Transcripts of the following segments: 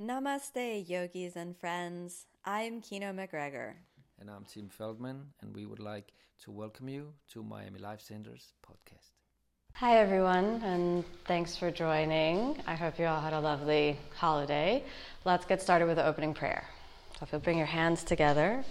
Namaste, yogis and friends. I'm Kino MacGregor. And I'm Tim Feldmann, and we would like to welcome you to Miami Life Center's podcast. Hi, everyone, and thanks for joining. I hope you all had a lovely holiday. Let's get started with the opening prayer. So, if you'll bring your hands together.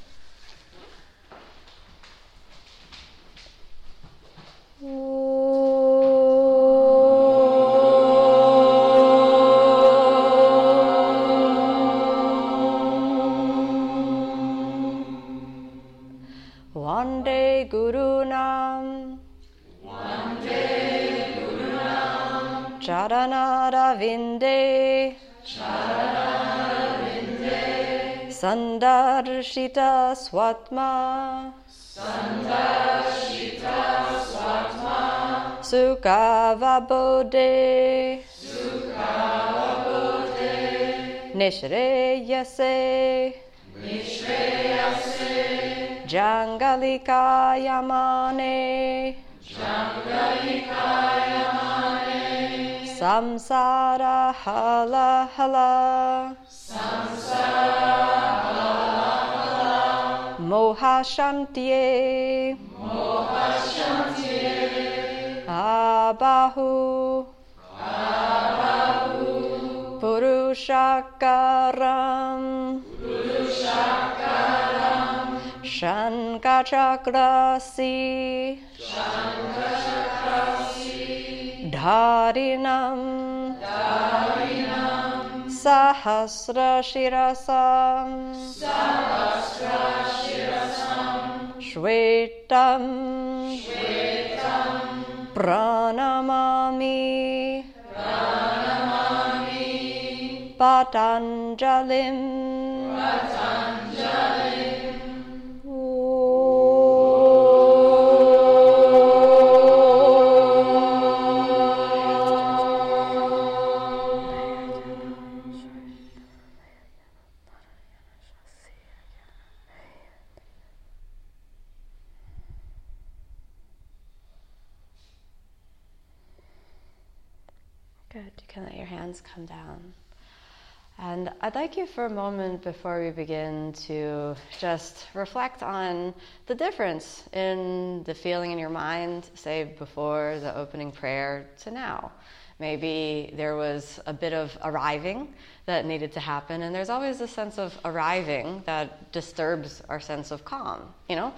Charanara Vinde. Charanara Sandarshita Swatma. Sandarshita Swatma. Sukhavabode. Sukhavabode. Nishreyase. Jangalika Yamane Samsara Hala Hala Moha Shantye Abahu Abahu. Purushakaram Purushakaram. Shankachakrasi Dharinam Sahasrashirasam Shvetam Pranamami Patanjalim Good. Come down. And I'd like you for a moment before we begin to just reflect on the difference in the feeling in your mind, say before the opening prayer to now. Maybe there was a bit of arriving that needed to happen, and there's always a sense of arriving that disturbs our sense of calm, you know?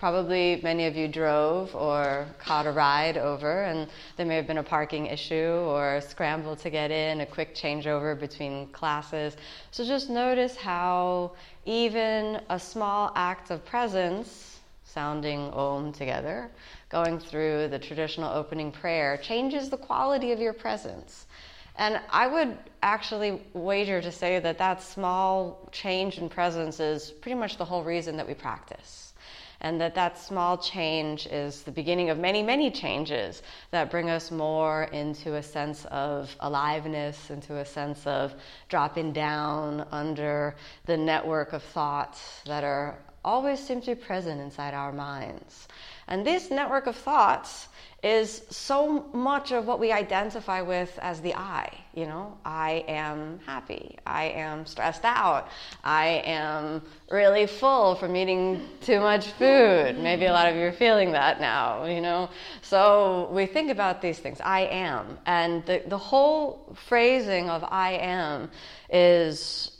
Probably many of you drove or caught a ride over, and there may have been a parking issue or scramble to get in, a quick changeover between classes. So just notice how even a small act of presence, sounding Om together, going through the traditional opening prayer, changes the quality of your presence. And I would actually wager to say that that small change in presence is pretty much the whole reason that we practice and that that small change is the beginning of many, many changes that bring us more into a sense of aliveness, into a sense of dropping down under the network of thoughts that are always seem to be present inside our minds. And this network of thoughts is so much of what we identify with as the I. You know, I am happy. I am stressed out. I am really full from eating too much food. Maybe a lot of you are feeling that now, you know. So we think about these things. I am. And the, the whole phrasing of I am is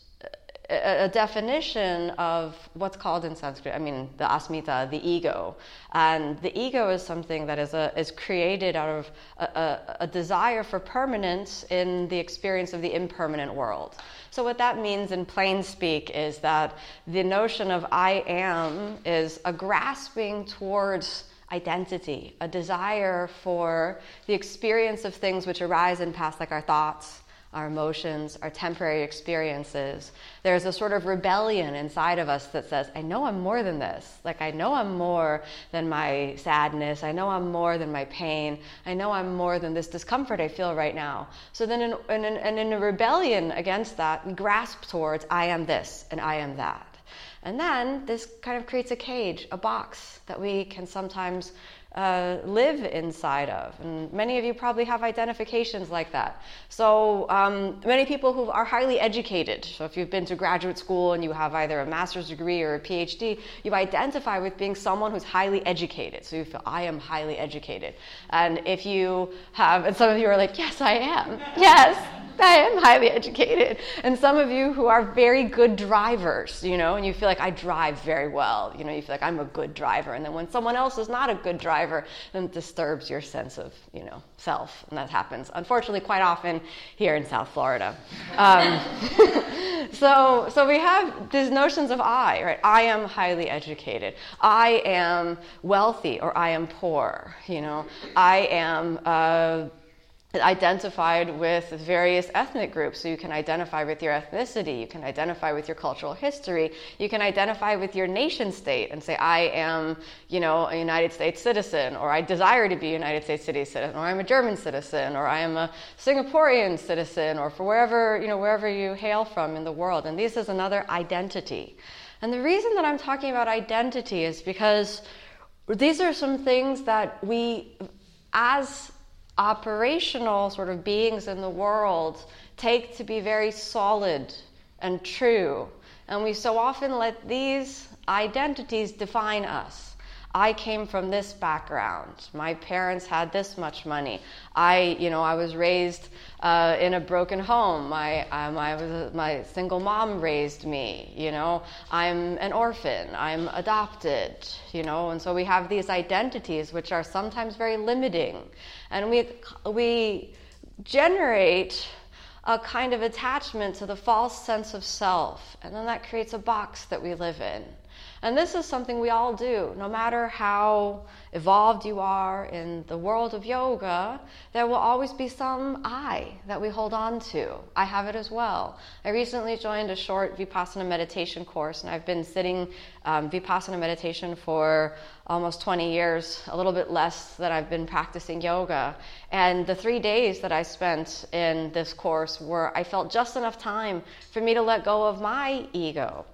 a, a definition of what's called in Sanskrit, I mean, the asmita, the ego. And the ego is something that is, a, is created out of a, a, a desire for permanence in the experience of the impermanent world. So, what that means in plain speak is that the notion of I am is a grasping towards identity, a desire for the experience of things which arise and pass, like our thoughts, our emotions, our temporary experiences. There's a sort of rebellion inside of us that says, I know I'm more than this. Like, I know I'm more than my sadness. I know I'm more than my pain. I know I'm more than this discomfort I feel right now. So then, in, in, in, in a rebellion against that, we grasp towards, I am this and I am that. And then this kind of creates a cage, a box that we can sometimes uh, live inside of. And many of you probably have identifications like that. So, um, many people who are highly educated, so if you've been to graduate school and you have either a master's degree or a PhD, you identify with being someone who's highly educated. So, you feel, I am highly educated. And if you have, and some of you are like, yes, I am. yes. I am highly educated. And some of you who are very good drivers, you know, and you feel like I drive very well, you know, you feel like I'm a good driver. And then when someone else is not a good driver, then it disturbs your sense of, you know, self. And that happens, unfortunately, quite often here in South Florida. Um, so, so we have these notions of I, right? I am highly educated. I am wealthy or I am poor, you know. I am. Uh, identified with various ethnic groups. So you can identify with your ethnicity, you can identify with your cultural history, you can identify with your nation state and say, I am, you know, a United States citizen, or I desire to be a United States citizen, or I'm a German citizen, or I am a Singaporean citizen, or for wherever, you know, wherever you hail from in the world. And this is another identity. And the reason that I'm talking about identity is because these are some things that we, as operational sort of beings in the world take to be very solid and true. And we so often let these identities define us. I came from this background. My parents had this much money. I, you know, I was raised uh, in a broken home. My, um, I was, my single mom raised me. You know, I'm an orphan. I'm adopted. You know, and so we have these identities which are sometimes very limiting, and we we generate a kind of attachment to the false sense of self, and then that creates a box that we live in. And this is something we all do. No matter how evolved you are in the world of yoga, there will always be some I that we hold on to. I have it as well. I recently joined a short Vipassana meditation course, and I've been sitting um, Vipassana meditation for almost 20 years, a little bit less than I've been practicing yoga. And the three days that I spent in this course were, I felt just enough time for me to let go of my ego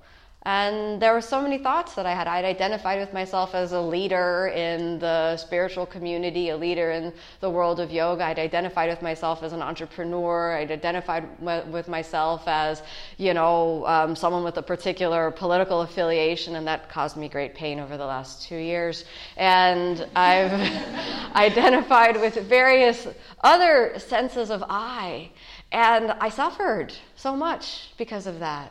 and there were so many thoughts that I had. I'd identified with myself as a leader in the spiritual community, a leader in the world of yoga. I'd identified with myself as an entrepreneur. I'd identified with myself as, you know, um, someone with a particular political affiliation, and that caused me great pain over the last two years. And I've identified with various other senses of I, and I suffered so much because of that.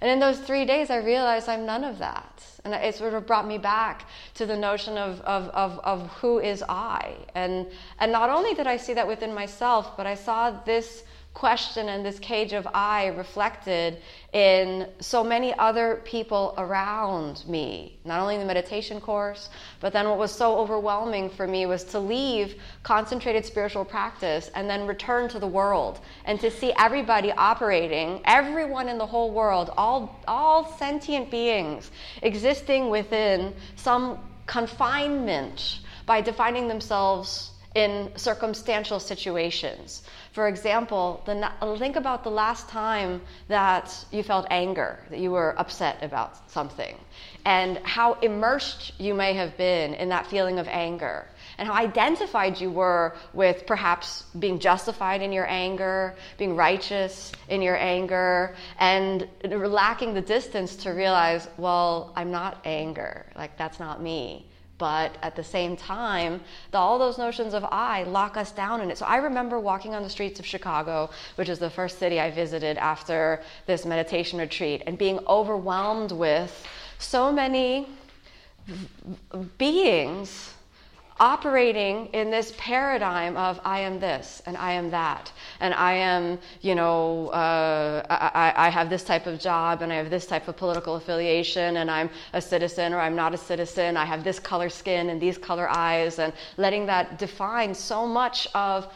And in those three days, I realized I'm none of that. And it sort of brought me back to the notion of, of, of, of who is I. And, and not only did I see that within myself, but I saw this question and this cage of I reflected in so many other people around me. Not only in the meditation course, but then what was so overwhelming for me was to leave concentrated spiritual practice and then return to the world and to see everybody operating, everyone in the whole world, all, all sentient beings existing within some confinement by defining themselves in circumstantial situations. For example, the, uh, think about the last time that you felt anger, that you were upset about something, and how immersed you may have been in that feeling of anger, and how identified you were with perhaps being justified in your anger, being righteous in your anger, and lacking the distance to realize, well, I'm not anger, like that's not me but at the same time, the, all those notions of I lock us down in it. So I remember walking on the streets of Chicago, which is the first city I visited after this meditation retreat, and being overwhelmed with so many beings operating in this paradigm of I am this and I am that and I am, you know, uh, I, I have this type of job and I have this type of political affiliation and I'm a citizen or I'm not a citizen. I have this color skin and these color eyes and letting that define so much of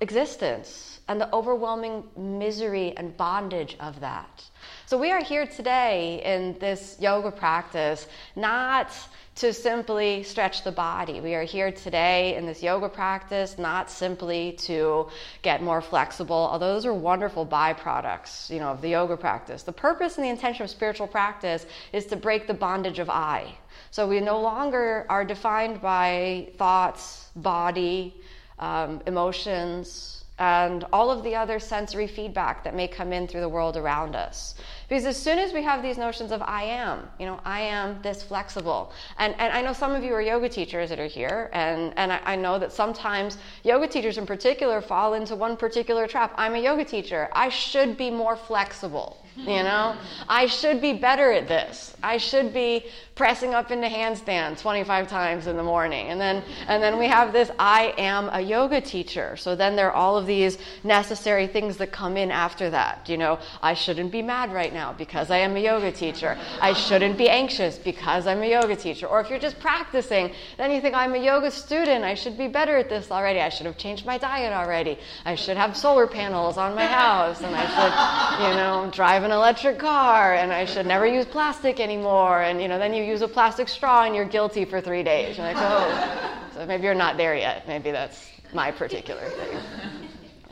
existence and the overwhelming misery and bondage of that. So, we are here today in this yoga practice not to simply stretch the body. We are here today in this yoga practice not simply to get more flexible, although those are wonderful byproducts, you know, of the yoga practice. The purpose and the intention of spiritual practice is to break the bondage of I. So we no longer are defined by thoughts, body, um, emotions, and all of the other sensory feedback that may come in through the world around us. Because as soon as we have these notions of I am, you know, I am this flexible. And, and I know some of you are yoga teachers that are here, and, and I, I know that sometimes yoga teachers in particular fall into one particular trap. I'm a yoga teacher. I should be more flexible. You know, I should be better at this. I should be pressing up into handstand 25 times in the morning. And then and then we have this I am a yoga teacher. So then there are all of these necessary things that come in after that. You know, I shouldn't be mad right now because I am a yoga teacher. I shouldn't be anxious because I'm a yoga teacher. Or if you're just practicing, then you think I'm a yoga student. I should be better at this already. I should have changed my diet already. I should have solar panels on my house and I should, you know, drive drive an electric car and I should never use plastic anymore. And you know, then you use a plastic straw and you're guilty for three days. You're like, oh, so maybe you're not there yet. Maybe that's my particular thing.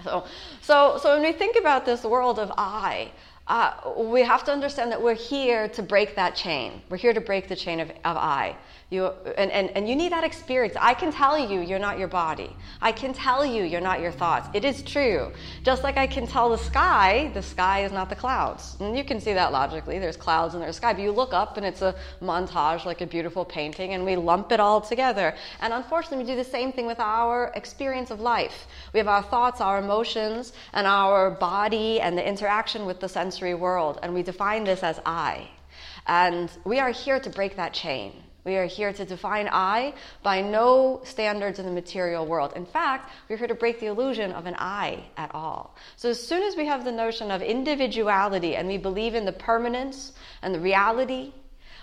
So, so, so when we think about this world of I, uh, we have to understand that we're here to break that chain. We're here to break the chain of, of I. You, and, and, and you need that experience. I can tell you you're not your body. I can tell you you're not your thoughts. It is true. Just like I can tell the sky, the sky is not the clouds. And you can see that logically. There's clouds and there's sky. But you look up and it's a montage like a beautiful painting and we lump it all together. And unfortunately, we do the same thing with our experience of life. We have our thoughts, our emotions, and our body and the interaction with the sensory world. And we define this as I. And we are here to break that chain. We are here to define I by no standards in the material world. In fact, we're here to break the illusion of an I at all. So, as soon as we have the notion of individuality and we believe in the permanence and the reality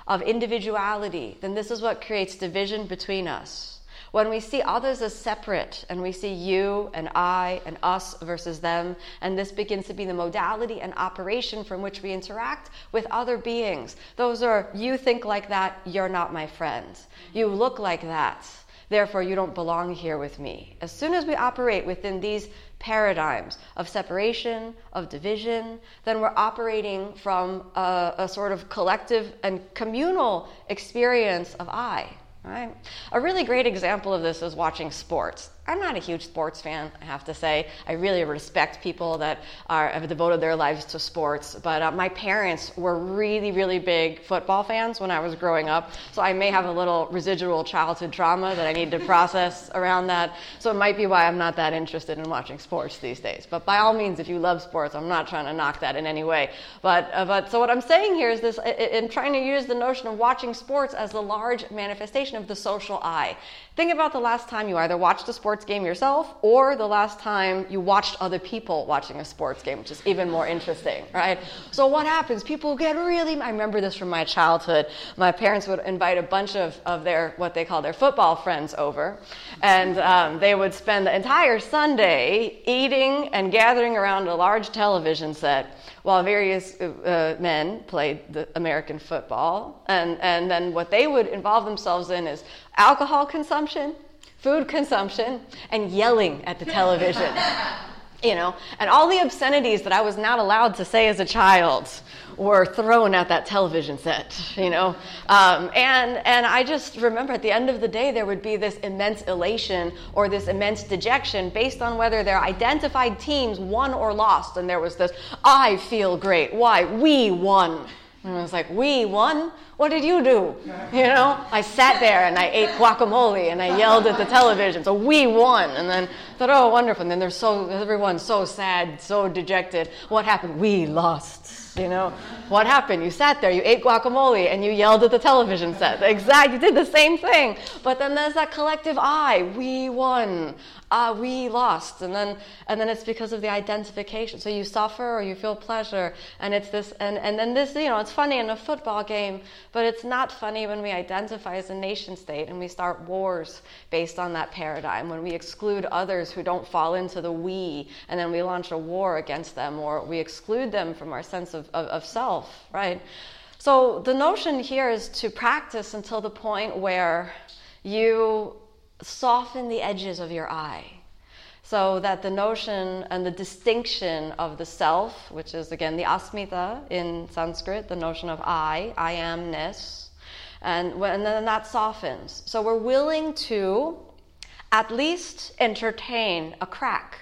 of individuality, then this is what creates division between us. When we see others as separate and we see you and I and us versus them, and this begins to be the modality and operation from which we interact with other beings, those are, you think like that, you're not my friend. You look like that, therefore you don't belong here with me. As soon as we operate within these paradigms of separation, of division, then we're operating from a, a sort of collective and communal experience of I. Right? A really great example of this is watching sports. I'm not a huge sports fan, I have to say. I really respect people that are, have devoted their lives to sports. But uh, my parents were really, really big football fans when I was growing up. So I may have a little residual childhood trauma that I need to process around that. So it might be why I'm not that interested in watching sports these days. But by all means, if you love sports, I'm not trying to knock that in any way. But, uh, but so what I'm saying here is this in trying to use the notion of watching sports as the large manifestation of the social I. Think about the last time you either watched a sports game yourself or the last time you watched other people watching a sports game, which is even more interesting, right? So what happens? People get really, I remember this from my childhood. My parents would invite a bunch of, of their, what they call their football friends over, and um, they would spend the entire Sunday eating and gathering around a large television set while various uh, men played the American football. And, and then what they would involve themselves in is alcohol consumption, food consumption, and yelling at the television. you know, and all the obscenities that I was not allowed to say as a child were thrown at that television set, you know. Um, and, and I just remember at the end of the day, there would be this immense elation or this immense dejection based on whether their identified teams won or lost. And there was this, I feel great. Why? We won. And I was like, we won? What did you do? You know, I sat there and I ate guacamole and I yelled at the television. So we won. And then thought, oh, wonderful. And then there's so, everyone's so sad, so dejected. What happened? We lost. You know, what happened? You sat there, you ate guacamole, and you yelled at the television set. Exactly, you did the same thing. But then there's that collective I. We won ah, we lost. And then, and then it's because of the identification. So you suffer or you feel pleasure. And it's this, and, and then this, you know, it's funny in a football game, but it's not funny when we identify as a nation state and we start wars based on that paradigm, when we exclude others who don't fall into the we, and then we launch a war against them or we exclude them from our sense of, of, of self, right? So the notion here is to practice until the point where you soften the edges of your I. So that the notion and the distinction of the self, which is again the asmita in Sanskrit, the notion of I, I amness, and, and then that softens. So we're willing to at least entertain a crack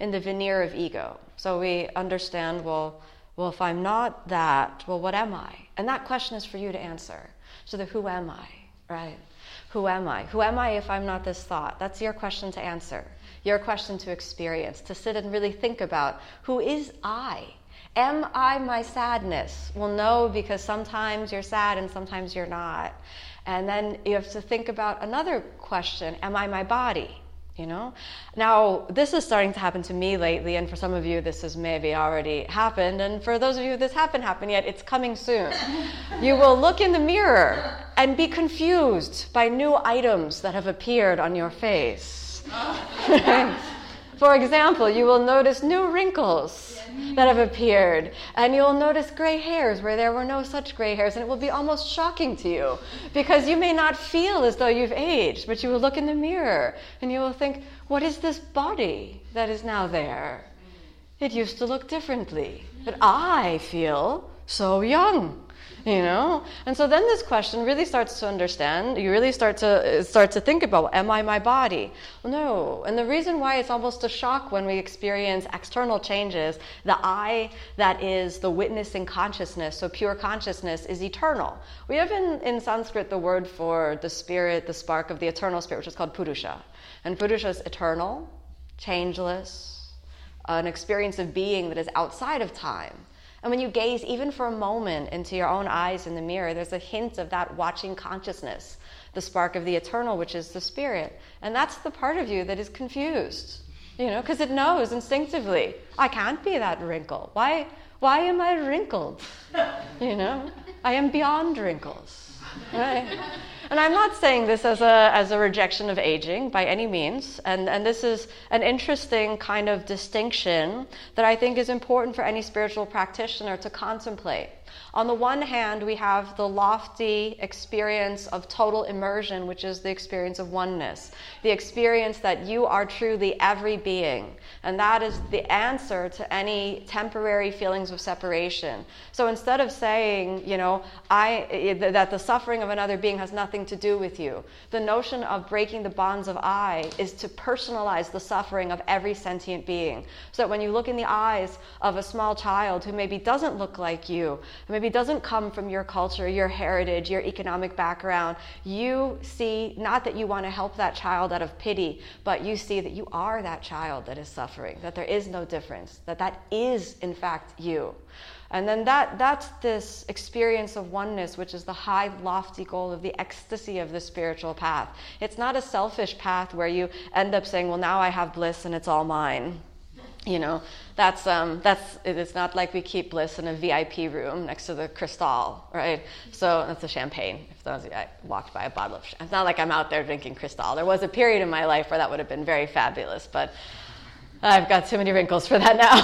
in the veneer of ego. So we understand, well, well, if I'm not that, well, what am I? And that question is for you to answer. So the who am I, right? Who am I? Who am I if I'm not this thought? That's your question to answer. Your question to experience, to sit and really think about who is I? Am I my sadness? Well, no, because sometimes you're sad and sometimes you're not. And then you have to think about another question Am I my body? You know? Now, this is starting to happen to me lately, and for some of you, this has maybe already happened. And for those of you this hasn't happened yet, it's coming soon. you will look in the mirror and be confused by new items that have appeared on your face. for example, you will notice new wrinkles that have appeared. And you'll notice gray hairs where there were no such gray hairs. And it will be almost shocking to you because you may not feel as though you've aged, but you will look in the mirror and you will think, what is this body that is now there? It used to look differently, but I feel so young you know? And so then this question really starts to understand. You really start to start to think about am i my body? Well, no. And the reason why it's almost a shock when we experience external changes the i that is the witnessing consciousness so pure consciousness is eternal. We have in, in sanskrit the word for the spirit the spark of the eternal spirit which is called purusha. And purusha is eternal changeless an experience of being that is outside of time and when you gaze even for a moment into your own eyes in the mirror, there's a hint of that watching consciousness, the spark of the eternal, which is the spirit. And that's the part of you that is confused, you know, because it knows instinctively, I can't be that wrinkle. Why, why am I wrinkled? You know, I am beyond wrinkles, right? And I'm not saying this as a, as a rejection of aging by any means. And, and this is an interesting kind of distinction that I think is important for any spiritual practitioner to contemplate. On the one hand, we have the lofty experience of total immersion, which is the experience of oneness, the experience that you are truly every being. And that is the answer to any temporary feelings of separation. So instead of saying, you know, I, eh, that the suffering of another being has nothing to do with you, the notion of breaking the bonds of I is to personalize the suffering of every sentient being. So that when you look in the eyes of a small child who maybe doesn't look like you, maybe doesn't come from your culture, your heritage, your economic background, you see not that you want to help that child out of pity, but you see that you are that child that is suffering, that there is no difference, that that is in fact you. And then that, that's this experience of oneness, which is the high, lofty goal of the ecstasy of the spiritual path. It's not a selfish path where you end up saying, well, now I have bliss and it's all mine you know, that's, um, that's, it's not like we keep bliss in a VIP room next to the Cristal, right? So that's a champagne. If those, I walked by a bottle of, it's not like I'm out there drinking Cristal. There was a period in my life where that would have been very fabulous, but I've got too many wrinkles for that now.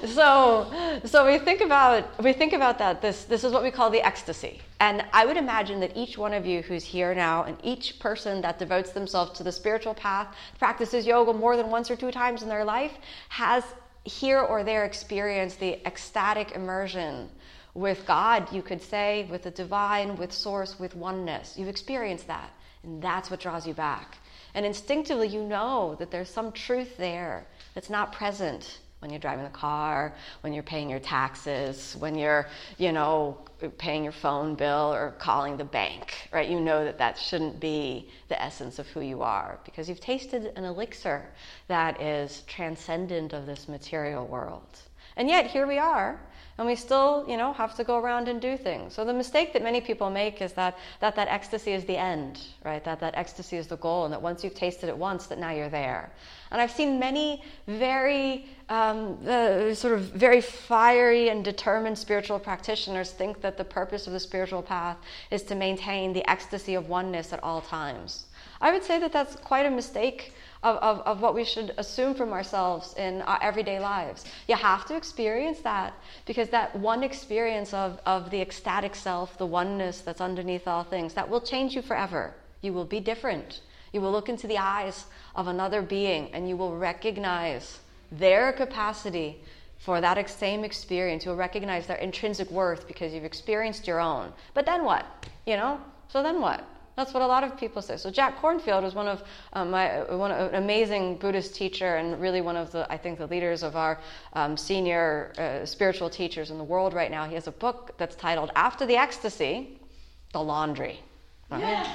so, so we think about we think about that. This this is what we call the ecstasy, and I would imagine that each one of you who's here now, and each person that devotes themselves to the spiritual path, practices yoga more than once or two times in their life, has here or there experienced the ecstatic immersion with God. You could say with the divine, with Source, with oneness. You've experienced that, and that's what draws you back. And instinctively, you know that there's some truth there that's not present when you're driving the car, when you're paying your taxes, when you're, you know, paying your phone bill or calling the bank, right? You know that that shouldn't be the essence of who you are because you've tasted an elixir that is transcendent of this material world. And yet, here we are and we still, you know, have to go around and do things. So the mistake that many people make is that that, that ecstasy is the end, right? That that ecstasy is the goal, and that once you've tasted it once, that now you're there. And I've seen many very um, uh, sort of very fiery and determined spiritual practitioners think that the purpose of the spiritual path is to maintain the ecstasy of oneness at all times. I would say that that's quite a mistake of, of, of what we should assume from ourselves in our everyday lives. You have to experience that because that one experience of, of the ecstatic self, the oneness that's underneath all things, that will change you forever. You will be different. You will look into the eyes of another being and you will recognize their capacity for that same experience. You'll recognize their intrinsic worth because you've experienced your own. But then what? You know? So then what? That's what a lot of people say. So Jack Kornfield was one of um, my one an amazing Buddhist teacher and really one of the I think the leaders of our um, senior uh, spiritual teachers in the world right now. He has a book that's titled After the Ecstasy, The Laundry. Yeah.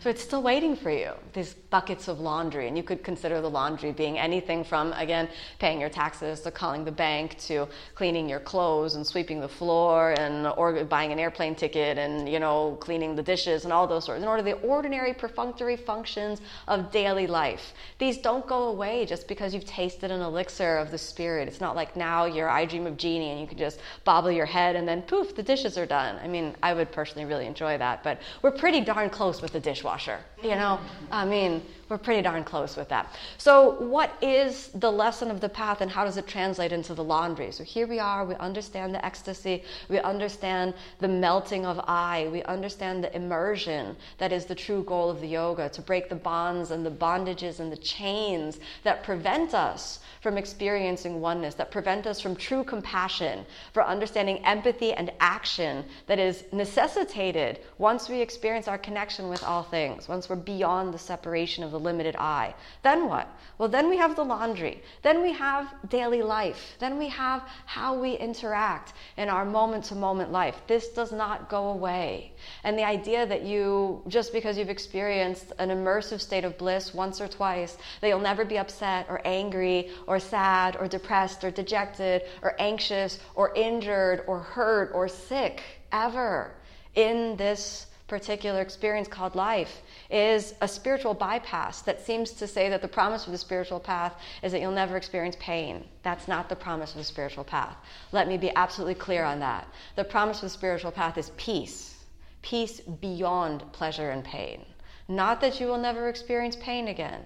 So it's still waiting for you, these buckets of laundry. And you could consider the laundry being anything from, again, paying your taxes to calling the bank to cleaning your clothes and sweeping the floor and or buying an airplane ticket and, you know, cleaning the dishes and all those sorts. In order the ordinary perfunctory functions of daily life. These don't go away just because you've tasted an elixir of the spirit. It's not like now you're I dream of Jeannie and you can just bobble your head and then poof, the dishes are done. I mean, I would personally really enjoy that, but we're pretty darn close with the dishwasher. You know, I mean, we're pretty darn close with that. So, what is the lesson of the path and how does it translate into the laundry? So, here we are, we understand the ecstasy, we understand the melting of I, we understand the immersion that is the true goal of the yoga to break the bonds and the bondages and the chains that prevent us from experiencing oneness, that prevent us from true compassion, for understanding empathy and action that is necessitated once we experience our connection with all things, once we're beyond the separation of the limited I. Then what? Well, then we have the laundry. Then we have daily life. Then we have how we interact in our moment to moment life. This does not go away. And the idea that you, just because you've experienced an immersive state of bliss once or twice, that you'll never be upset or angry or sad or depressed or dejected or anxious or injured or hurt or sick ever in this particular experience called life is a spiritual bypass that seems to say that the promise of the spiritual path is that you'll never experience pain. That's not the promise of the spiritual path. Let me be absolutely clear on that. The promise of the spiritual path is peace peace beyond pleasure and pain. Not that you will never experience pain again,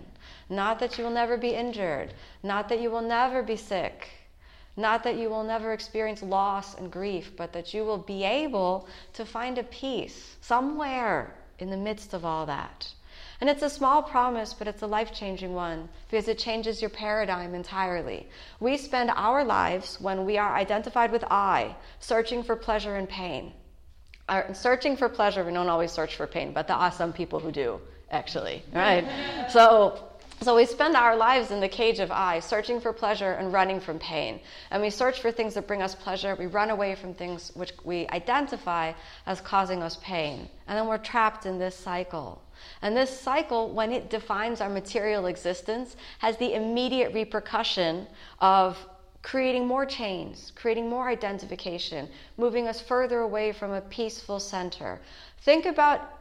not that you will never be injured, not that you will never be sick, not that you will never experience loss and grief, but that you will be able to find a peace somewhere in the midst of all that. And it's a small promise, but it's a life changing one because it changes your paradigm entirely. We spend our lives when we are identified with I, searching for pleasure and pain are searching for pleasure. We don't always search for pain, but there are some people who do, actually, right? so, so we spend our lives in the cage of I, searching for pleasure and running from pain. And we search for things that bring us pleasure. We run away from things which we identify as causing us pain. And then we're trapped in this cycle. And this cycle, when it defines our material existence, has the immediate repercussion of creating more chains, creating more identification, moving us further away from a peaceful center. Think about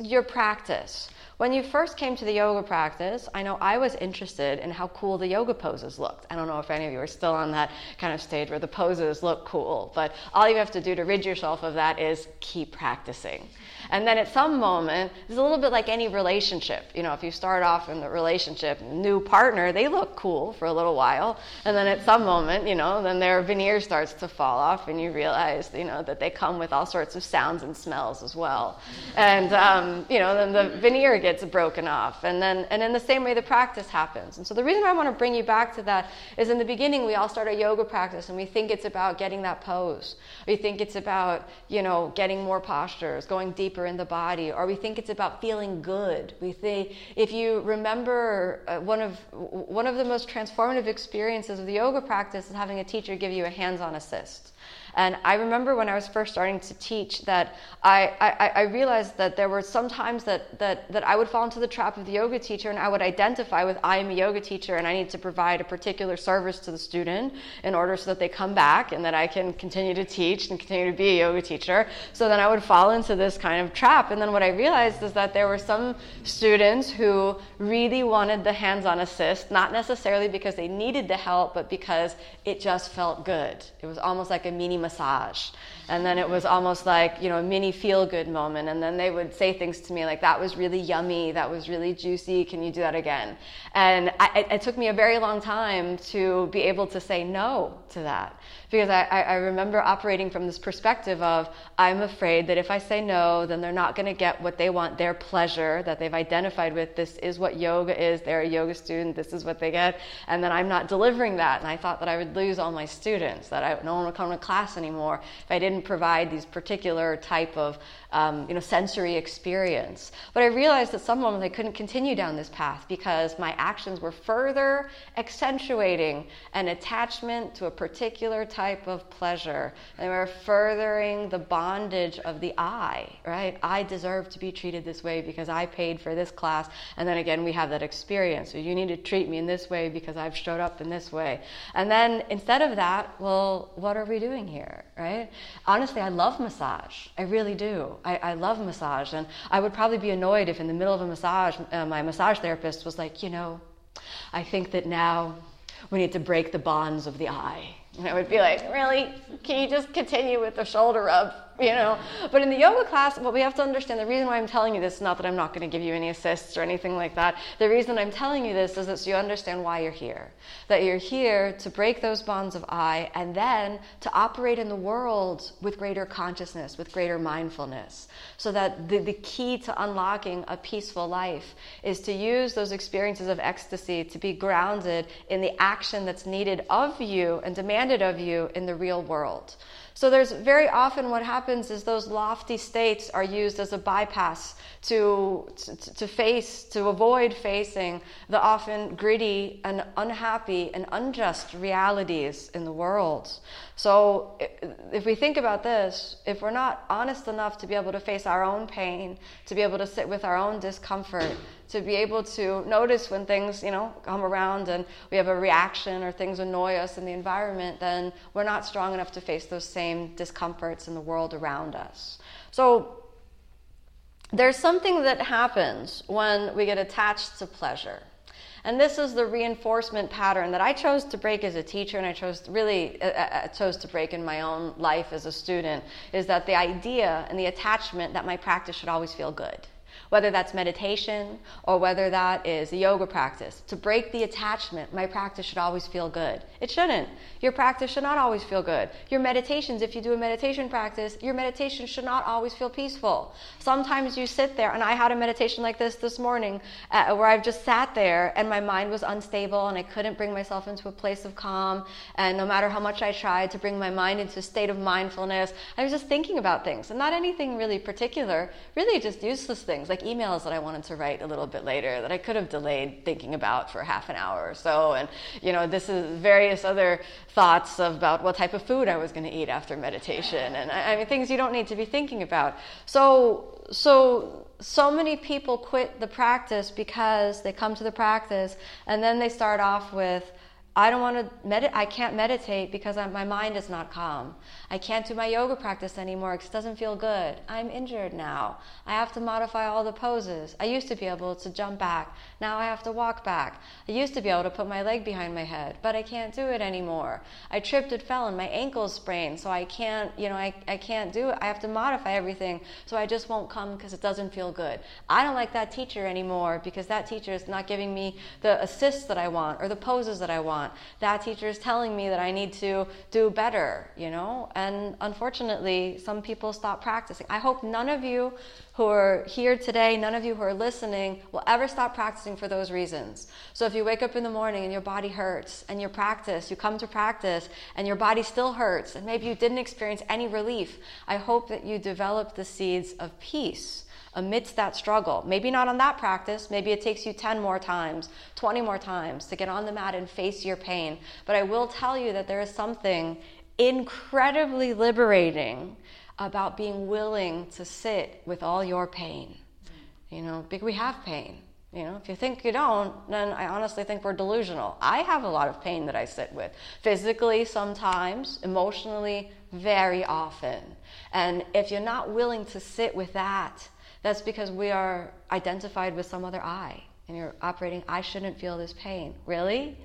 your practice. When you first came to the yoga practice, I know I was interested in how cool the yoga poses looked. I don't know if any of you are still on that kind of stage where the poses look cool, but all you have to do to rid yourself of that is keep practicing. And then at some moment, it's a little bit like any relationship. You know, if you start off in the relationship, new partner, they look cool for a little while. And then at some moment, you know, then their veneer starts to fall off and you realize, you know, that they come with all sorts of sounds and smells as well. And, um, you know, then the veneer gets broken off. And then, and in the same way, the practice happens. And so the reason I want to bring you back to that is in the beginning, we all start a yoga practice and we think it's about getting that pose. We think it's about, you know, getting more postures, going deeper deeper in the body, or we think it's about feeling good. We think if you remember uh, one of one of the most transformative experiences of the yoga practice is having a teacher give you a hands-on assist. And I remember when I was first starting to teach that I, I, I, realized that there were some times that, that, that I would fall into the trap of the yoga teacher and I would identify with I am a yoga teacher and I need to provide a particular service to the student in order so that they come back and that I can continue to teach and continue to be a yoga teacher. So then I would fall into this kind of trap. And then what I realized is that there were some students who really wanted the hands on assist, not necessarily because they needed the help, but because it just felt good. It was almost like a mini massage. And then it was almost like, you know, a mini feel good moment. And then they would say things to me like, that was really yummy. That was really juicy. Can you do that again? And I, it, it took me a very long time to be able to say no to that because I, I remember operating from this perspective of I'm afraid that if I say no, then they're not going to get what they want, their pleasure that they've identified with. This is what yoga is. They're a yoga student. This is what they get. And then I'm not delivering that. And I thought that I would lose all my students, that I, no one would come to class anymore if I didn't provide these particular type of um, you know, sensory experience. But I realized at some moment I couldn't continue down this path because my actions were further accentuating an attachment to a particular type of pleasure. And were furthering the bondage of the I, right? I deserve to be treated this way because I paid for this class. And then again, we have that experience. So you need to treat me in this way because I've showed up in this way. And then instead of that, well, what are we doing here, right? Honestly, I love massage. I really do. I, I, love massage, and I would probably be annoyed if in the middle of a massage, uh, my massage therapist was like, you know, I think that now we need to break the bonds of the I. And I would be like, really? Can you just continue with the shoulder rub? You know? But in the yoga class, what we have to understand, the reason why I'm telling you this is not that I'm not going to give you any assists or anything like that. The reason I'm telling you this is that so you understand why you're here. That you're here to break those bonds of I and then to operate in the world with greater consciousness, with greater mindfulness. So that the, the key to unlocking a peaceful life is to use those experiences of ecstasy to be grounded in the action that's needed of you and demanded of you in the real world. So there's very often what happens is those lofty states are used as a bypass to, to, to face, to avoid facing the often gritty and unhappy and unjust realities in the world. So if we think about this, if we're not honest enough to be able to face our own pain, to be able to sit with our own discomfort, to be able to notice when things, you know, come around and we have a reaction or things annoy us in the environment, then we're not strong enough to face those same discomforts in the world around us. So there's something that happens when we get attached to pleasure. And this is the reinforcement pattern that I chose to break as a teacher, and I chose to really uh, uh, uh, chose to break in my own life as a student. Is that the idea and the attachment that my practice should always feel good whether that's meditation or whether that is a yoga practice. To break the attachment, my practice should always feel good. It shouldn't. Your practice should not always feel good. Your meditations, if you do a meditation practice, your meditation should not always feel peaceful. Sometimes you sit there, and I had a meditation like this this morning uh, where I've just sat there and my mind was unstable and I couldn't bring myself into a place of calm. And no matter how much I tried to bring my mind into a state of mindfulness, I was just thinking about things and not anything really particular, really just useless things like like emails that I wanted to write a little bit later that I could have delayed thinking about for half an hour or so. And, you know, this is various other thoughts about what type of food I was going to eat after meditation. And I, I mean, things you don't need to be thinking about. So, so, so many people quit the practice because they come to the practice and then they start off with, I don't want to meditate. I can't meditate because I'm, my mind is not calm. I can't do my yoga practice anymore because it doesn't feel good. I'm injured now. I have to modify all the poses. I used to be able to jump back. Now I have to walk back. I used to be able to put my leg behind my head, but I can't do it anymore. I tripped and fell and my ankle's sprained, so I can't, you know, I, I can't do it. I have to modify everything, so I just won't come because it doesn't feel good. I don't like that teacher anymore because that teacher is not giving me the assists that I want or the poses that I want. That teacher is telling me that I need to do better, you know? And unfortunately, some people stop practicing. I hope none of you who are here today, none of you who are listening, will ever stop practicing for those reasons. So if you wake up in the morning and your body hurts, and you practice, you come to practice, and your body still hurts, and maybe you didn't experience any relief, I hope that you develop the seeds of peace amidst that struggle. Maybe not on that practice, maybe it takes you 10 more times, 20 more times to get on the mat and face your pain. But I will tell you that there is something incredibly liberating about being willing to sit with all your pain. You know, because we have pain. You know, if you think you don't, then I honestly think we're delusional. I have a lot of pain that I sit with, physically sometimes, emotionally very often. And if you're not willing to sit with that, that's because we are identified with some other I. And you're operating, I shouldn't feel this pain. Really?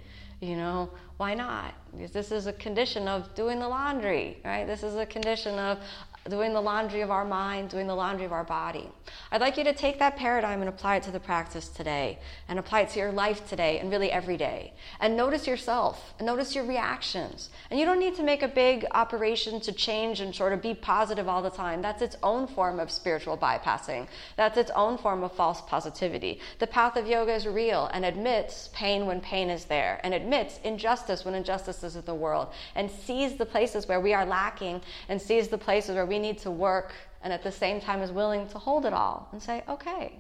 You know, why not? Because this is a condition of doing the laundry, right? This is a condition of doing the laundry of our mind, doing the laundry of our body. I'd like you to take that paradigm and apply it to the practice today, and apply it to your life today, and really every day. And notice yourself, and notice your reactions. And you don't need to make a big operation to change and sort of be positive all the time. That's its own form of spiritual bypassing, that's its own form of false positivity. The path of yoga is real and admits pain when pain is there, and admits injustice when injustice is in the world, and sees the places where we are lacking, and sees the places where we we need to work and at the same time is willing to hold it all and say, okay,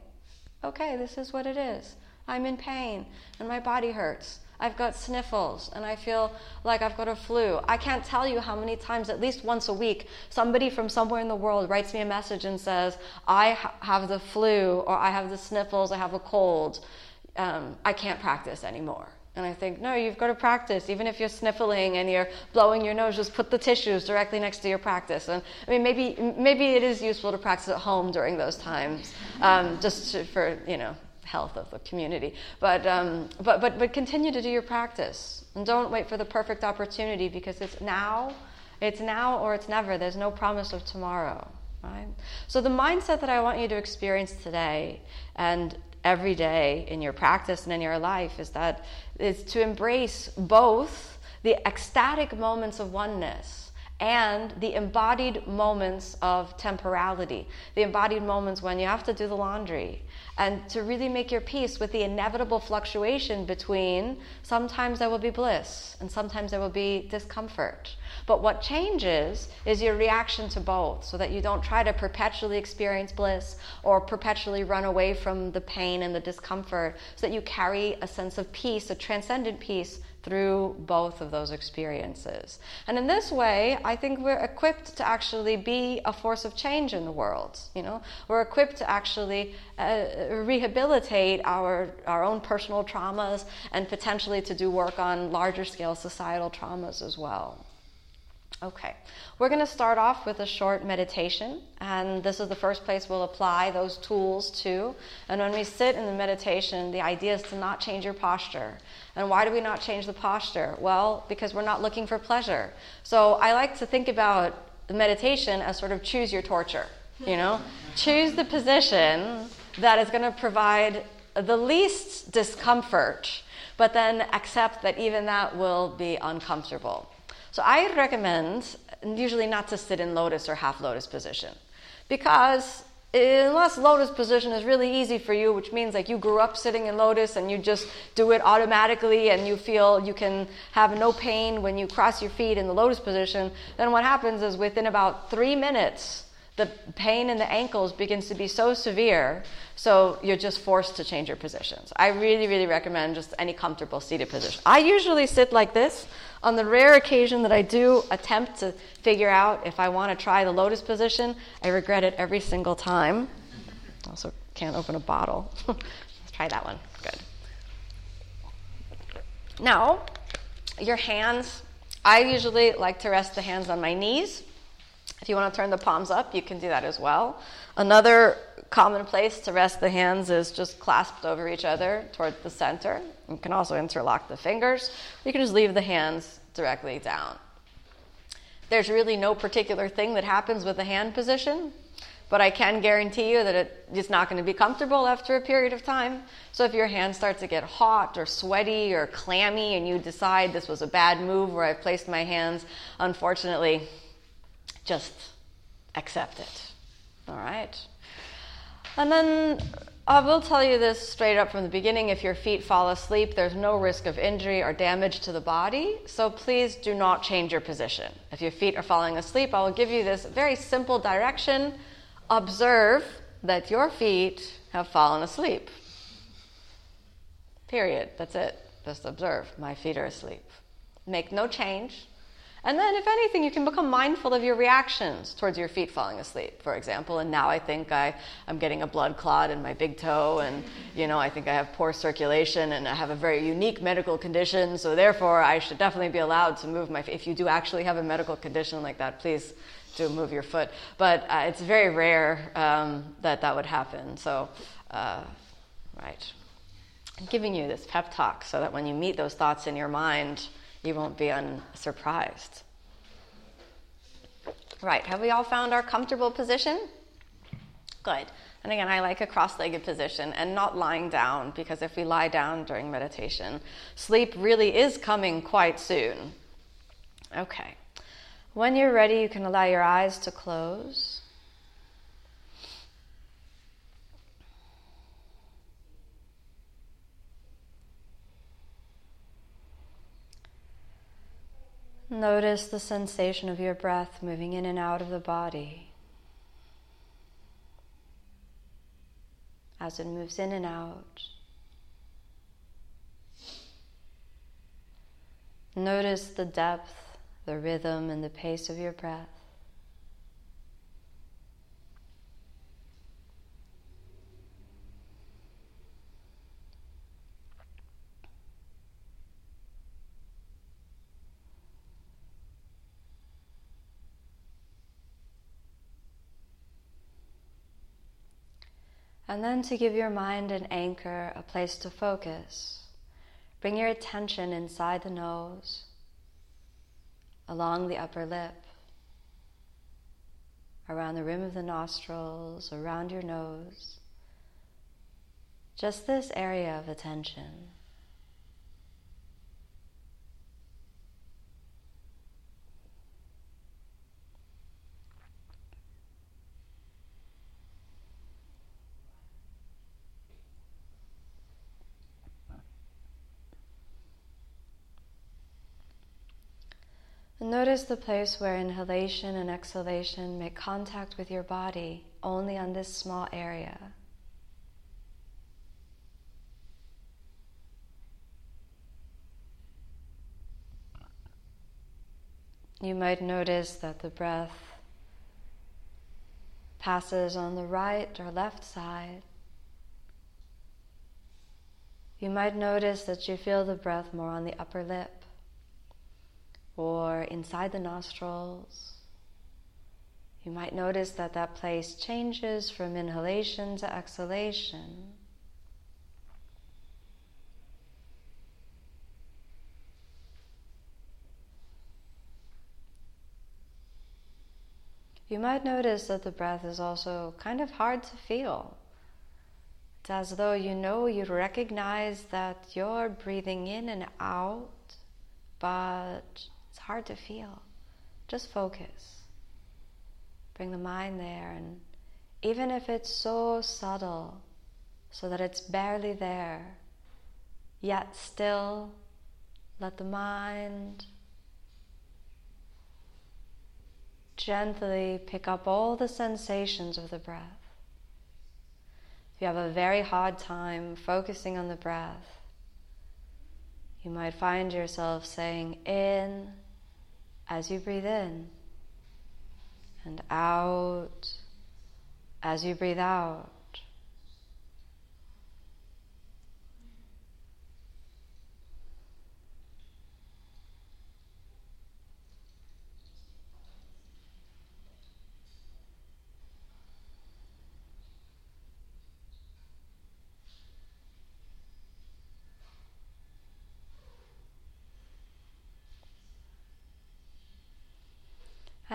okay, this is what it is. I'm in pain and my body hurts. I've got sniffles and I feel like I've got a flu. I can't tell you how many times, at least once a week, somebody from somewhere in the world writes me a message and says, I ha- have the flu or I have the sniffles, I have a cold. Um, I can't practice anymore. And I think, no, you've got to practice. Even if you're sniffling and you're blowing your nose, just put the tissues directly next to your practice. And I mean, maybe maybe it is useful to practice at home during those times, um, just to, for you know health of the community. But um, but but but continue to do your practice and don't wait for the perfect opportunity because it's now, it's now or it's never. There's no promise of tomorrow. Right? So the mindset that I want you to experience today and every day in your practice and in your life is that is to embrace both the ecstatic moments of oneness and the embodied moments of temporality, the embodied moments when you have to do the laundry, and to really make your peace with the inevitable fluctuation between sometimes there will be bliss and sometimes there will be discomfort. But what changes is your reaction to both so that you don't try to perpetually experience bliss or perpetually run away from the pain and the discomfort, so that you carry a sense of peace, a transcendent peace through both of those experiences. And in this way, I think we're equipped to actually be a force of change in the world. You know, we're equipped to actually uh, rehabilitate our our own personal traumas and potentially to do work on larger scale societal traumas as well. Okay, we're going to start off with a short meditation, and this is the first place we'll apply those tools to. And when we sit in the meditation, the idea is to not change your posture. And why do we not change the posture? Well, because we're not looking for pleasure. So I like to think about meditation as sort of choose your torture, you know? choose the position that is going to provide the least discomfort, but then accept that even that will be uncomfortable. So I recommend usually not to sit in lotus or half lotus position because unless lotus position is really easy for you, which means like you grew up sitting in lotus and you just do it automatically and you feel you can have no pain when you cross your feet in the lotus position, then what happens is within about three minutes, the pain in the ankles begins to be so severe, so you're just forced to change your positions. I really, really recommend just any comfortable seated position. I usually sit like this. On the rare occasion that I do attempt to figure out if I want to try the lotus position, I regret it every single time. Also, can't open a bottle. Let's try that one. Good. Now, your hands, I usually like to rest the hands on my knees if you want to turn the palms up, you can do that as well. Another common place to rest the hands is just clasped over each other toward the center. You can also interlock the fingers. You can just leave the hands directly down. There's really no particular thing that happens with the hand position, but I can guarantee you that it's not going to be comfortable after a period of time. So if your hands start to get hot or sweaty or clammy and you decide this was a bad move where I placed my hands, unfortunately, just accept it. All right? And then I will tell you this straight up from the beginning if your feet fall asleep, there's no risk of injury or damage to the body. So please do not change your position. If your feet are falling asleep, I will give you this very simple direction. Observe that your feet have fallen asleep. Period. That's it. Just observe. My feet are asleep. Make no change. And then, if anything, you can become mindful of your reactions towards your feet falling asleep, for example. And now I think I, I'm getting a blood clot in my big toe, and you know, I think I have poor circulation, and I have a very unique medical condition. So therefore, I should definitely be allowed to move my. If you do actually have a medical condition like that, please do move your foot. But uh, it's very rare um, that that would happen. So, uh, right. I'm giving you this pep talk so that when you meet those thoughts in your mind you won't be unsurprised. Right, have we all found our comfortable position? Good. And again, I like a cross legged position and not lying down because if we lie down during meditation, sleep really is coming quite soon. Okay. When you're ready, you can allow your eyes to close. Notice the sensation of your breath moving in and out of the body as it moves in and out. Notice the depth, the rhythm, and the pace of your breath. And then to give your mind an anchor, a place to focus, bring your attention inside the nose, along the upper lip, around the rim of the nostrils, around your nose. Just this area of attention. Notice the place where inhalation and exhalation make contact with your body only on this small area. You might notice that the breath passes on the right or left side. You might notice that you feel the breath more on the upper lip or inside the nostrils. You might notice that that place changes from inhalation to exhalation. You might notice that the breath is also kind of hard to feel. It's as though you know you recognize that you're breathing in and out, but it's hard to feel. Just focus. Bring the mind there, and even if it's so subtle, so that it's barely there, yet still let the mind gently pick up all the sensations of the breath. If you have a very hard time focusing on the breath, you might find yourself saying in as you breathe in and out as you breathe out.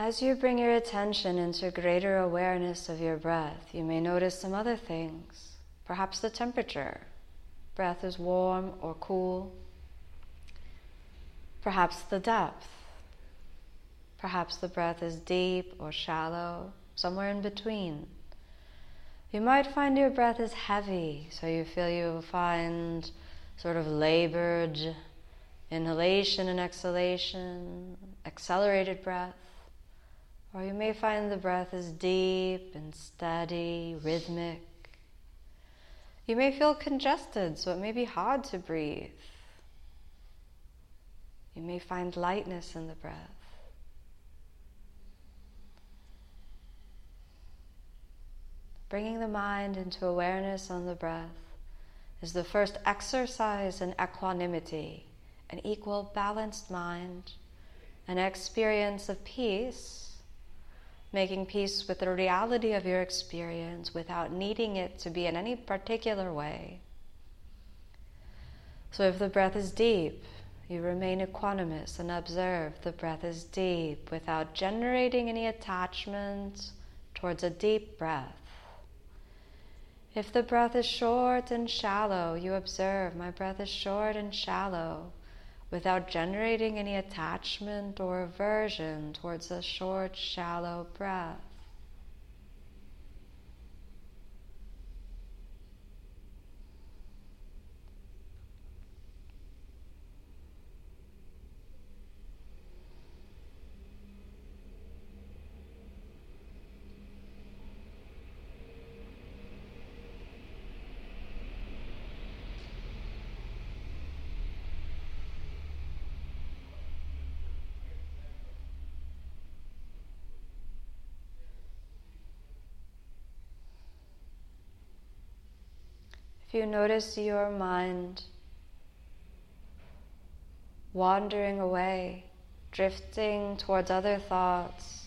As you bring your attention into greater awareness of your breath, you may notice some other things. Perhaps the temperature. Breath is warm or cool. Perhaps the depth. Perhaps the breath is deep or shallow, somewhere in between. You might find your breath is heavy, so you feel you find sort of labored inhalation and exhalation, accelerated breath. Or you may find the breath is deep and steady, rhythmic. You may feel congested, so it may be hard to breathe. You may find lightness in the breath. Bringing the mind into awareness on the breath is the first exercise in equanimity, an equal, balanced mind, an experience of peace making peace with the reality of your experience without needing it to be in any particular way. So, if the breath is deep, you remain equanimous and observe the breath is deep without generating any attachment towards a deep breath. If the breath is short and shallow, you observe my breath is short and shallow without generating any attachment or aversion towards a short, shallow breath. If you notice your mind wandering away, drifting towards other thoughts,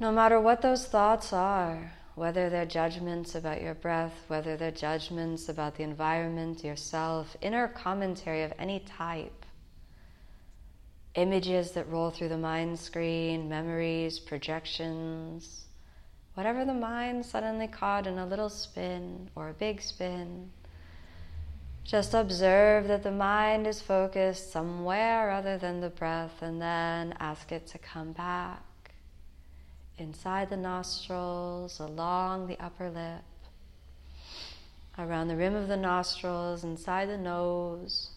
no matter what those thoughts are, whether they're judgments about your breath, whether they're judgments about the environment, yourself, inner commentary of any type, images that roll through the mind screen, memories, projections whatever the mind suddenly caught in a little spin or a big spin, just observe that the mind is focused somewhere other than the breath and then ask it to come back inside the nostrils, along the upper lip, around the rim of the nostrils, inside the nose.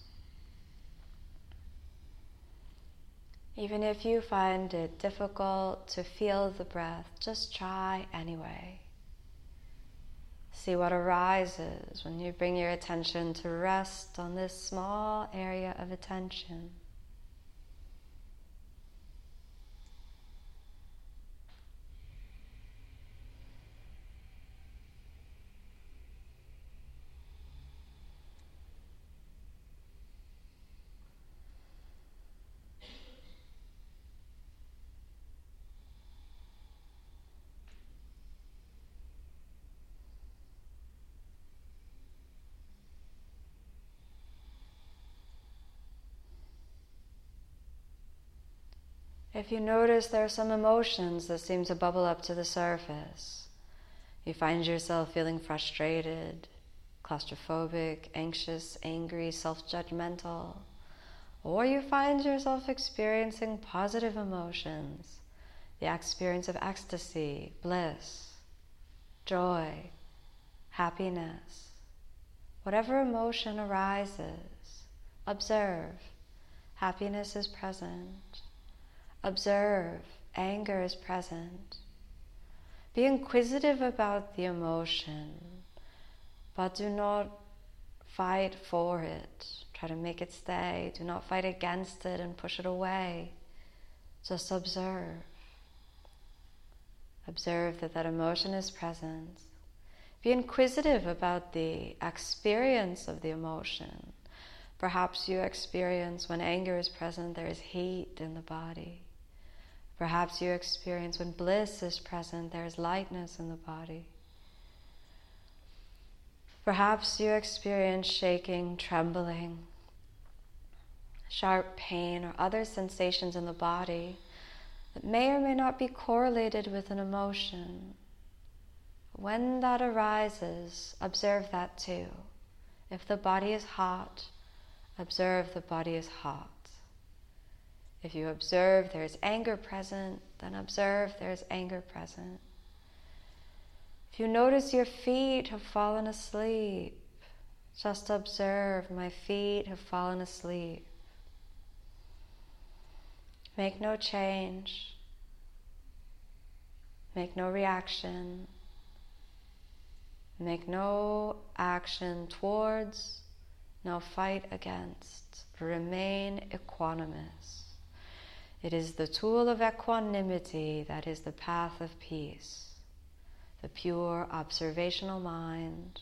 Even if you find it difficult to feel the breath, just try anyway. See what arises when you bring your attention to rest on this small area of attention. If you notice there are some emotions that seem to bubble up to the surface, you find yourself feeling frustrated, claustrophobic, anxious, angry, self judgmental, or you find yourself experiencing positive emotions, the experience of ecstasy, bliss, joy, happiness, whatever emotion arises, observe. Happiness is present. Observe, anger is present. Be inquisitive about the emotion, but do not fight for it. Try to make it stay. Do not fight against it and push it away. Just observe. Observe that that emotion is present. Be inquisitive about the experience of the emotion. Perhaps you experience when anger is present, there is heat in the body. Perhaps you experience when bliss is present, there is lightness in the body. Perhaps you experience shaking, trembling, sharp pain, or other sensations in the body that may or may not be correlated with an emotion. When that arises, observe that too. If the body is hot, observe the body is hot. If you observe there's anger present, then observe there's anger present. If you notice your feet have fallen asleep, just observe my feet have fallen asleep. Make no change. Make no reaction. Make no action towards, no fight against. Remain equanimous. It is the tool of equanimity that is the path of peace, the pure observational mind.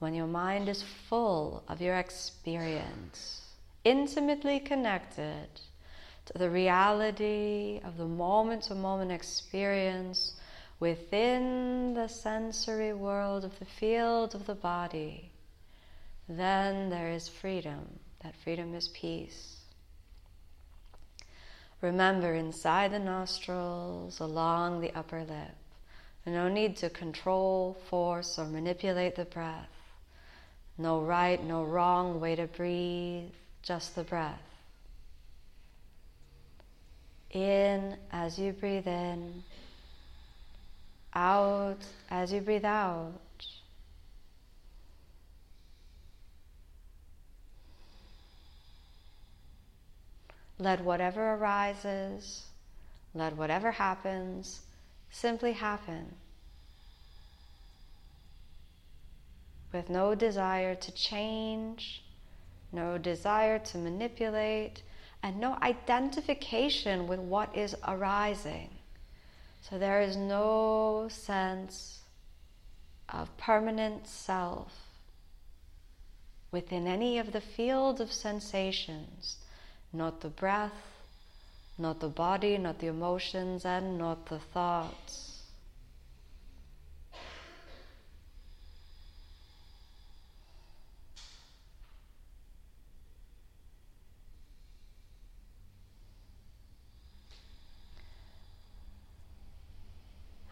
When your mind is full of your experience, intimately connected to the reality of the moment to moment experience within the sensory world of the field of the body then there is freedom. That freedom is peace. Remember inside the nostrils, along the upper lip. No need to control, force, or manipulate the breath. No right, no wrong way to breathe, just the breath. In as you breathe in, out as you breathe out. Let whatever arises, let whatever happens, simply happen. With no desire to change, no desire to manipulate, and no identification with what is arising. So there is no sense of permanent self within any of the fields of sensations not the breath, not the body, not the emotions, and not the thoughts.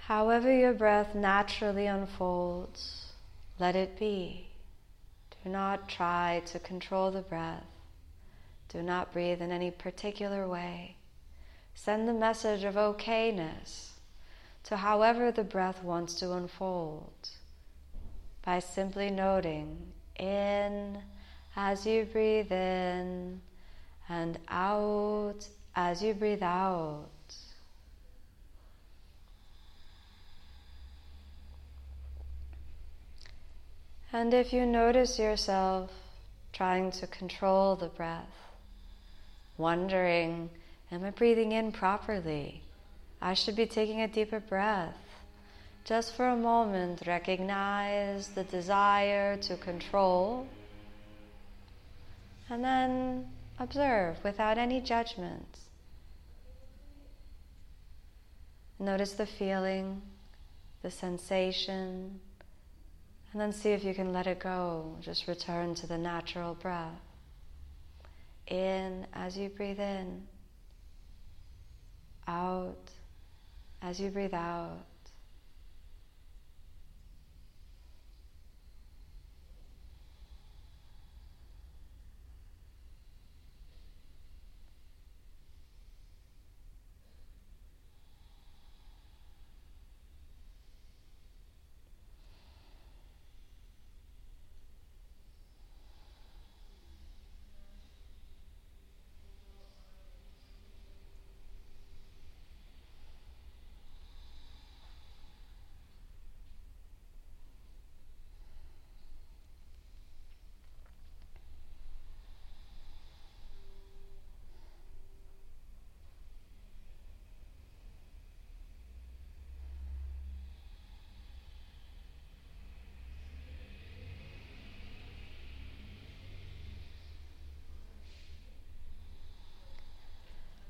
However, your breath naturally unfolds, let it be. Do not try to control the breath. Do not breathe in any particular way. Send the message of okayness to however the breath wants to unfold by simply noting in as you breathe in and out as you breathe out. And if you notice yourself trying to control the breath, wondering, am I breathing in properly? I should be taking a deeper breath. Just for a moment, recognize the desire to control and then observe without any judgment. Notice the feeling, the sensation, and then see if you can let it go. Just return to the natural breath in as you breathe in, out as you breathe out.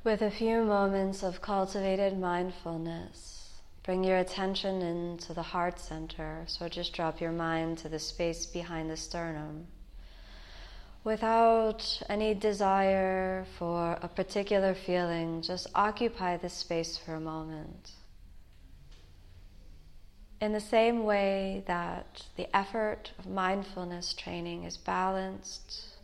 With a few moments of cultivated mindfulness, bring your attention into the heart center. So just drop your mind to the space behind the sternum. Without any desire for a particular feeling, just occupy this space for a moment. In the same way that the effort of mindfulness training is balanced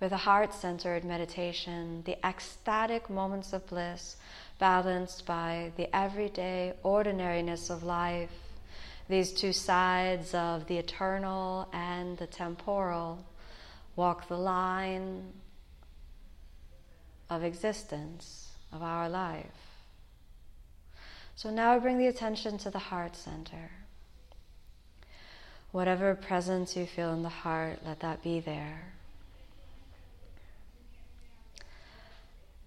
with a heart centered meditation, the ecstatic moments of bliss balanced by the everyday ordinariness of life, these two sides of the eternal and the temporal walk the line of existence of our life. So now bring the attention to the heart center. Whatever presence you feel in the heart, let that be there.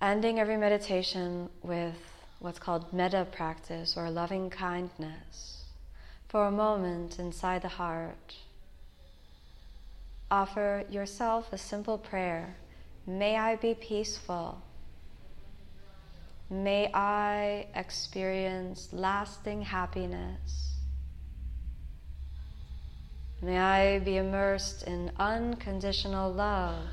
Ending every meditation with what's called metta practice or loving kindness for a moment inside the heart. Offer yourself a simple prayer May I be peaceful. May I experience lasting happiness. May I be immersed in unconditional love.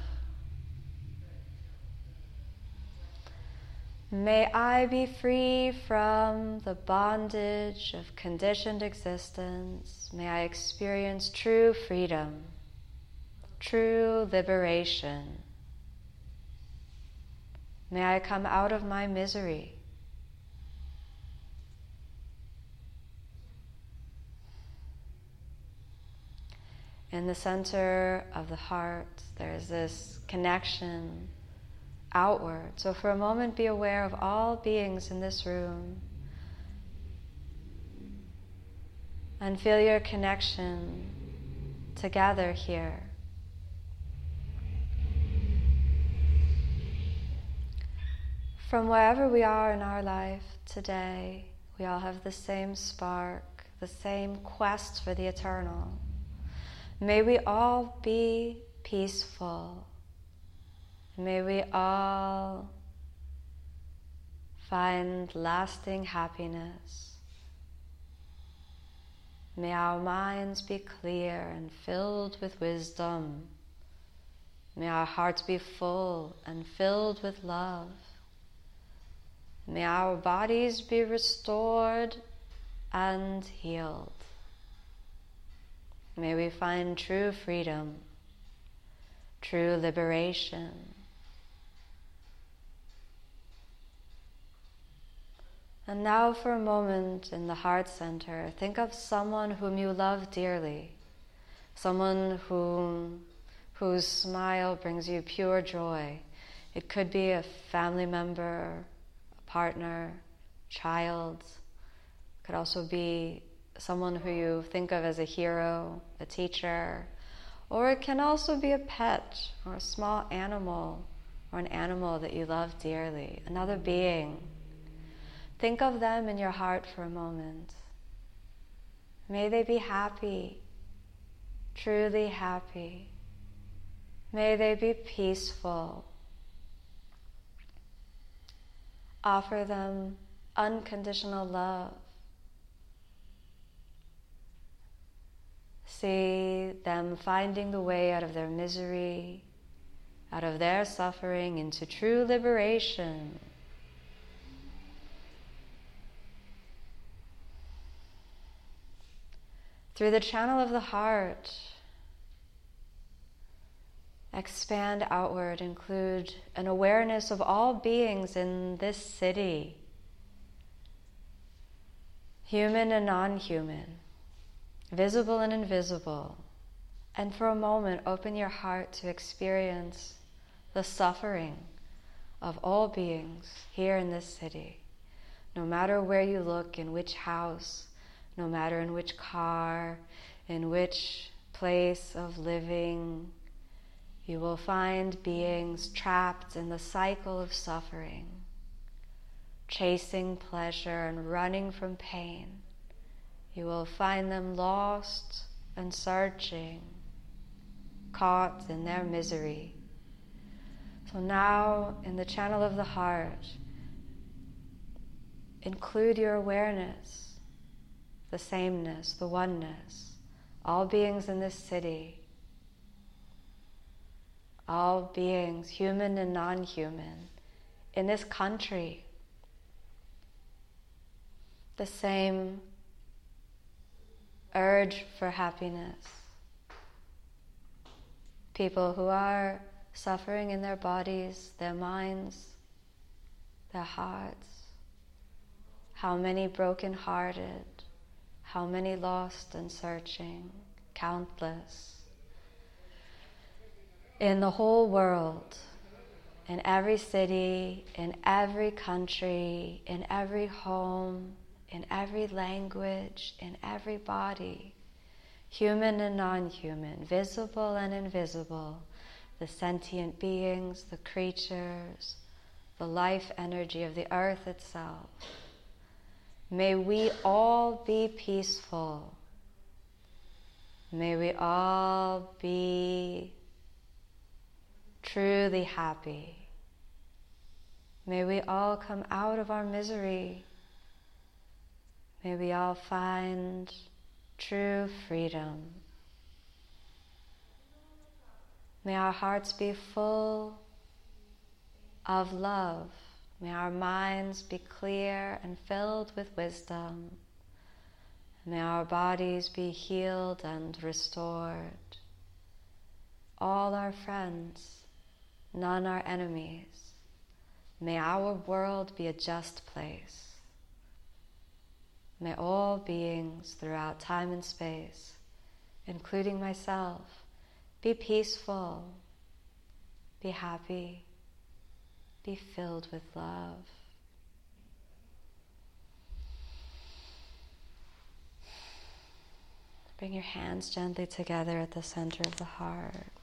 May I be free from the bondage of conditioned existence. May I experience true freedom, true liberation. May I come out of my misery. In the center of the heart, there's this connection outward. So, for a moment, be aware of all beings in this room and feel your connection together here. From wherever we are in our life today, we all have the same spark, the same quest for the eternal. May we all be peaceful May we all find lasting happiness. May our minds be clear and filled with wisdom. May our hearts be full and filled with love. May our bodies be restored and healed. May we find true freedom, true liberation. And now, for a moment in the heart center, think of someone whom you love dearly, someone whom, whose smile brings you pure joy. It could be a family member, a partner, child. Could also be someone who you think of as a hero, a teacher, or it can also be a pet or a small animal or an animal that you love dearly, another being Think of them in your heart for a moment. May they be happy, truly happy. May they be peaceful. Offer them unconditional love. See them finding the way out of their misery, out of their suffering into true liberation. Through the channel of the heart. Expand outward, include an awareness of all beings in this city, human and non human, visible and invisible. And for a moment, open your heart to experience the suffering of all beings here in this city. No matter where you look, in which house, no matter in which car, in which place of living, you will find beings trapped in the cycle of suffering, chasing pleasure and running from pain. You will find them lost and searching, caught in their misery. So now, in the channel of the heart, include your awareness the sameness, the oneness, all beings in this city, all beings, human and non human, in this country, the same urge for happiness. People who are suffering in their bodies, their minds, their hearts. How many broken hearted, how many lost and searching? Countless. In the whole world, in every city, in every country, in every home, in every language, in every body, human and non human, visible and invisible, the sentient beings, the creatures, the life energy of the earth itself May we all be peaceful. May we all be truly happy. May we all come out of our misery. May we all find true freedom, May our hearts be full of love. May our minds be clear and filled with wisdom. May our bodies be healed and restored. All our friends, none our enemies. May our world be a just place. May all beings throughout time and space, including myself, be peaceful, be happy, be filled with love. Bring your hands gently together at the center of the heart.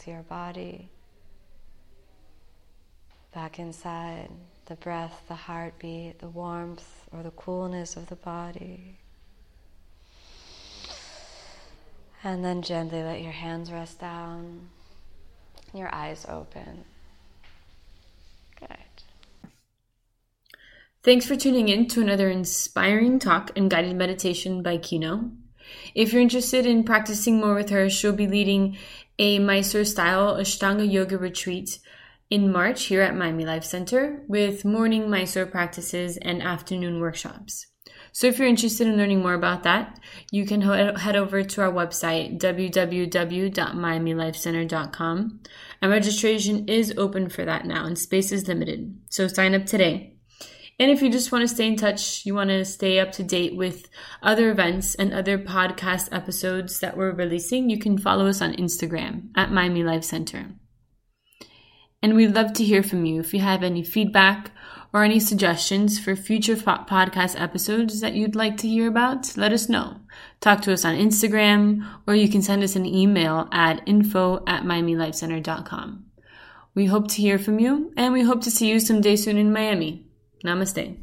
To your body, back inside the breath, the heartbeat, the warmth or the coolness of the body. And then gently let your hands rest down, your eyes open. Good. Thanks for tuning in to another inspiring talk and guided meditation by Kino. If you're interested in practicing more with her, she'll be leading a Mysore style Ashtanga yoga retreat in March here at Miami Life Center with morning Mysore practices and afternoon workshops. So if you're interested in learning more about that, you can head over to our website, www.miamilifecenter.com. And registration is open for that now and space is limited. So sign up today. And if you just want to stay in touch, you want to stay up to date with other events and other podcast episodes that we're releasing, you can follow us on Instagram at Miami Life Center. And we'd love to hear from you if you have any feedback or any suggestions for future podcast episodes that you'd like to hear about, let us know. Talk to us on Instagram or you can send us an email at info at miamilifecenter.com. We hope to hear from you and we hope to see you someday soon in Miami. Namaste.